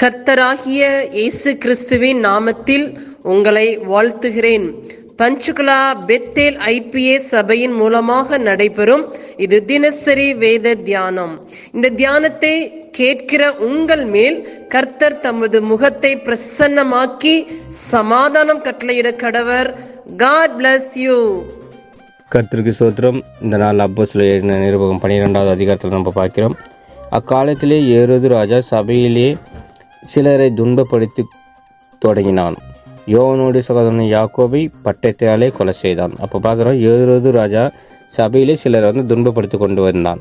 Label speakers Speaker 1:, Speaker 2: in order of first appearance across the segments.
Speaker 1: கர்த்தராகிய இயேசு கிறிஸ்துவின் நாமத்தில் உங்களை வாழ்த்துகிறேன். பஞ்சுகுலா பெத்தேல் ஐபிஏ சபையின் மூலமாக நடைபெறும் இது தினசரி வேத தியானம். இந்த தியானத்தை கேட்கிற உங்கள் மேல் கர்த்தர் தமது முகத்தை பிரசன்னமாக்கி சமாதானம் கட்டளையிட கடவர். God bless you.
Speaker 2: கர்த்தருக்கு சோத்திரம் இந்த நாள் அப்போ சில நிருபகம் பன்னிரெண்டாவது அதிகாரத்தில் நம்ம பார்க்கிறோம். அக்காலத்திலே ஏறுது ராஜா சபையிலே சிலரை துன்பப்படுத்தி தொடங்கினான். யோவனோடு சகோதரன் யாக்கோபை பட்டயத்தாலே கொலை செய்தான். அப்போ பார்க்குறோம் ஏரோது ராஜா சபையிலே சிலரை வந்து துன்பப்படுத்தி கொண்டு வந்தான்.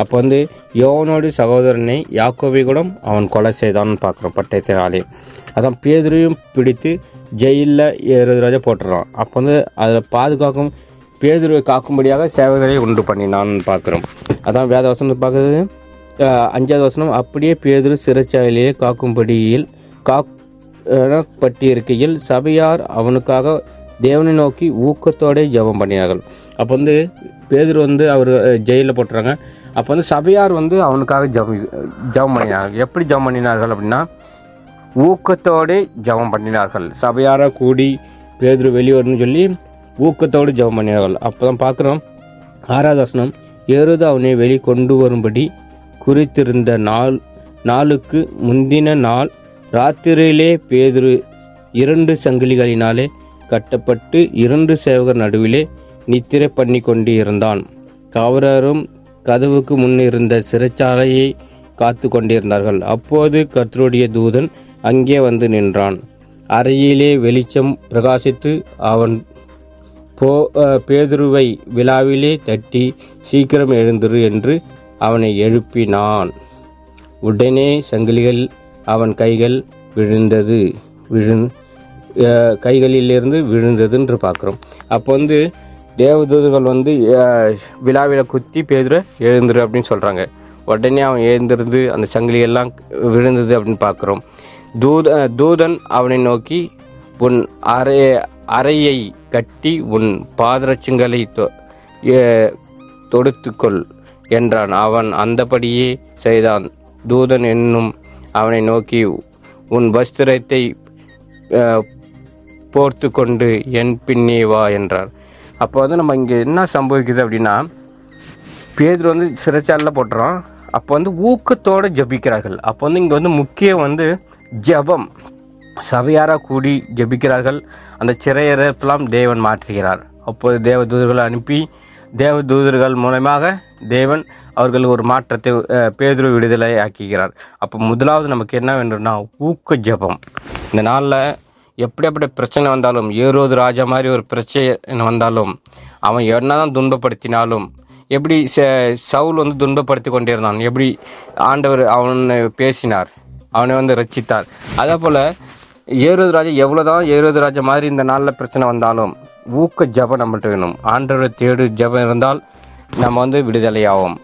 Speaker 2: அப்போ வந்து யோவனோடு சகோதரனை யாக்கோபை கூட அவன் கொலை செய்தான்னு பார்க்குறோம் பட்டயத்தினாலே அதான் பேதுரையும் பிடித்து ஜெயிலில் ஏரோது ராஜா போட்டுறான். அப்போ வந்து அதில் பாதுகாக்கும் பேதுருவை காக்கும்படியாக சேவைகளை உண்டு பண்ணினான்னு பார்க்குறோம். அதான் வேத வசனம் பார்க்குறது. அஞ்சாவது வசனம் அப்படியே பேதுரு சிறைச்சாலையிலே காக்கும்படியில் காக்கப்பட்டிருக்கையில் சபையார் அவனுக்காக தேவனை நோக்கி ஊக்கத்தோடே ஜெபம் பண்ணினார்கள். அப்போ வந்து பேதுரு வந்து அவர் ஜெயிலில் போட்டுறாங்க. அப்போ வந்து சபையார் வந்து அவனுக்காக ஜெபம் ஜெபம் பண்ணினார்கள் எப்படி ஜெபம் பண்ணினார்கள் அப்படின்னா ஊக்கத்தோடு ஜெபம் பண்ணினார்கள். சபையாரை கூடி பேதுரு வெளிவரணும்னு சொல்லி ஊக்கத்தோடு ஜெபம் பண்ணினார்கள். அப்போ தான் பார்க்குறோம் ஆராதாசனம் ஏறுது அவனை வெளி கொண்டு வரும்படி குறித்திருந்த நாள் நாளுக்கு முந்தின நாள் ராத்திரியிலே பேதுரு இரண்டு சங்கிலிகளினாலே கட்டப்பட்டு இரண்டு சேவகர் நடுவிலே நித்திரை பண்ணி கொண்டு இருந்தான் காவலரும் கதவுக்கு முன்னிருந்த சிறைச்சாலையை காத்து கொண்டிருந்தார்கள். அப்போது கர்த்தருடைய தூதன் அங்கே வந்து நின்றான். அறையிலே வெளிச்சம் பிரகாசித்து அவன் போ பேதுருவை விழாவிலே தட்டி சீக்கிரம் எழுந்துரு என்று அவனை எழுப்பினான். உடனே சங்கிலிகள் அவன் கைகள் விழுந்தது விழுந் கைகளிலிருந்து விழுந்ததுன்று பார்க்குறோம். அப்போ வந்து தேவதூதர்கள் வந்து விழாவில் குத்தி பேதுர எழுந்துரு அப்படின்னு சொல்கிறாங்க உடனே அவன் எழுந்திருந்து அந்த சங்கிலியெல்லாம் விழுந்தது அப்படின்னு பார்க்குறோம். தூத தூதன் அவனை நோக்கி உன் அறை அறையை கட்டி உன் பாதரட்சங்களை தொ- தொடுத்துக்கொள். என்றான். அவன் அந்தபடியே செய்தான். தூதன் என்னும் அவனை நோக்கி உன் வஸ்திரத்தை போர்த்து கொண்டு என் பின்னே வா என்றார். அப்போ வந்து நம்ம இங்கே என்ன சம்பவிக்குது அப்படின்னா பேதர் வந்து சிறைச்சாலில் போட்டுறோம் அப்போ வந்து ஊக்கத்தோடு ஜபிக்கிறார்கள். அப்போ வந்து இங்கே வந்து முக்கியம் வந்து ஜெபம். சபையாராக கூடி ஜெபிக்கிறார்கள். அந்த சிறையரெல்லாம் தேவன் மாற்றுகிறார். அப்போது தேவதூதர்களை அனுப்பி தேவதூதர்கள் மூலமாக தேவன் அவர்கள் ஒரு மாற்றத்தை பேதுரு விடுதலை ஆக்கிக்கிறார் அப்போ முதலாவது நமக்கு என்ன வேண்டும்னா ஊக்க ஜபம். இந்த நாளில் எப்படியாப்பட்ட பிரச்சனை வந்தாலும் ஏரோது ராஜா மாதிரி ஒரு பிரச்சனை வந்தாலும் அவன் என்னதான் துன்பப்படுத்தினாலும் எப்படி ச- சவுல் வந்து துன்பப்படுத்தி கொண்டிருந்தான் எப்படி ஆண்டவர் அவனை பேசினார் அவனை வந்து ரச்சித்தார் அதே போல் ஏரோது ராஜா எவ்வளோ தான் ஏரோது ராஜா மாதிரி இந்த நாளில் பிரச்சனை வந்தாலும் ஊக்க ஜெபம் நம்மள்ட்ட வேணும். ஆண்டவரை தேடு ஜெபம் இருந்தால் நம்ம வந்து விடுதலையாகும்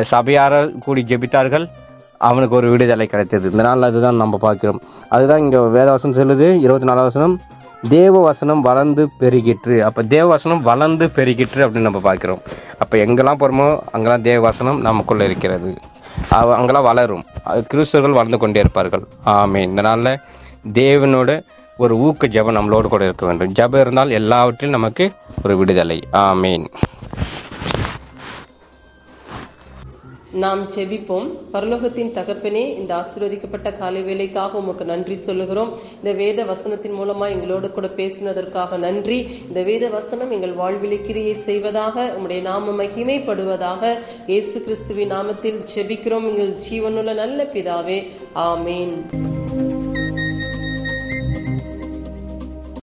Speaker 2: சபையார கூடி ஜெபித்தார்கள் அவனுக்கு ஒரு விடுதலை கிடைத்தது. இந்த நாளில் அதுதான் நம்ம பார்க்கிறோம். அதுதான் இங்கே வேதவசனம் சொல்லுது இருபத்தி நாலாவது வசனம். தேவ வசனம் வளர்ந்து பெருகிற்று. அப்போ தேவ வசனம் வளர்ந்து பெருகிற்று அப்படின்னு நம்ம பார்க்குறோம். அப்போ எங்கெல்லாம் போகிறோமோ அங்கெல்லாம் தேவ வசனம் நமக்குள்ளே இருக்கிறது. அவ- அங்கெல்லாம் வளரும். அது கிறிஸ்தவர்கள் வளர்ந்து கொண்டே இருப்பார்கள். ஆமே இந்த நாளில் தேவனோட ஒரு ஊக்க ஜபம் நம்மளோடு கூட இருக்க வேண்டும். ஜபம் இருந்தால் எல்லாவற்றிலும் நமக்கு ஒரு விடுதலை. ஆமேன்.
Speaker 1: நாம் செபிப்போம் பரலோகத்தின் தகப்பனே இந்த ஆசீர்வதிக்கப்பட்ட காலை வேலைக்காக உமக்கு நன்றி சொல்லுகிறோம். இந்த வேத வசனத்தின் மூலமா எங்களோடு கூட பேசினதற்காக நன்றி. இந்த வேத வசனம் எங்கள் வாழ்விலை கிரியை செய்வதாக உங்களுடைய நாம மகிமைப்படுவதாக இயேசு கிறிஸ்துவின் நாமத்தில் செபிக்கிறோம் எங்கள் ஜீவனுள்ள நல்ல பிதாவே. ஆமேன்.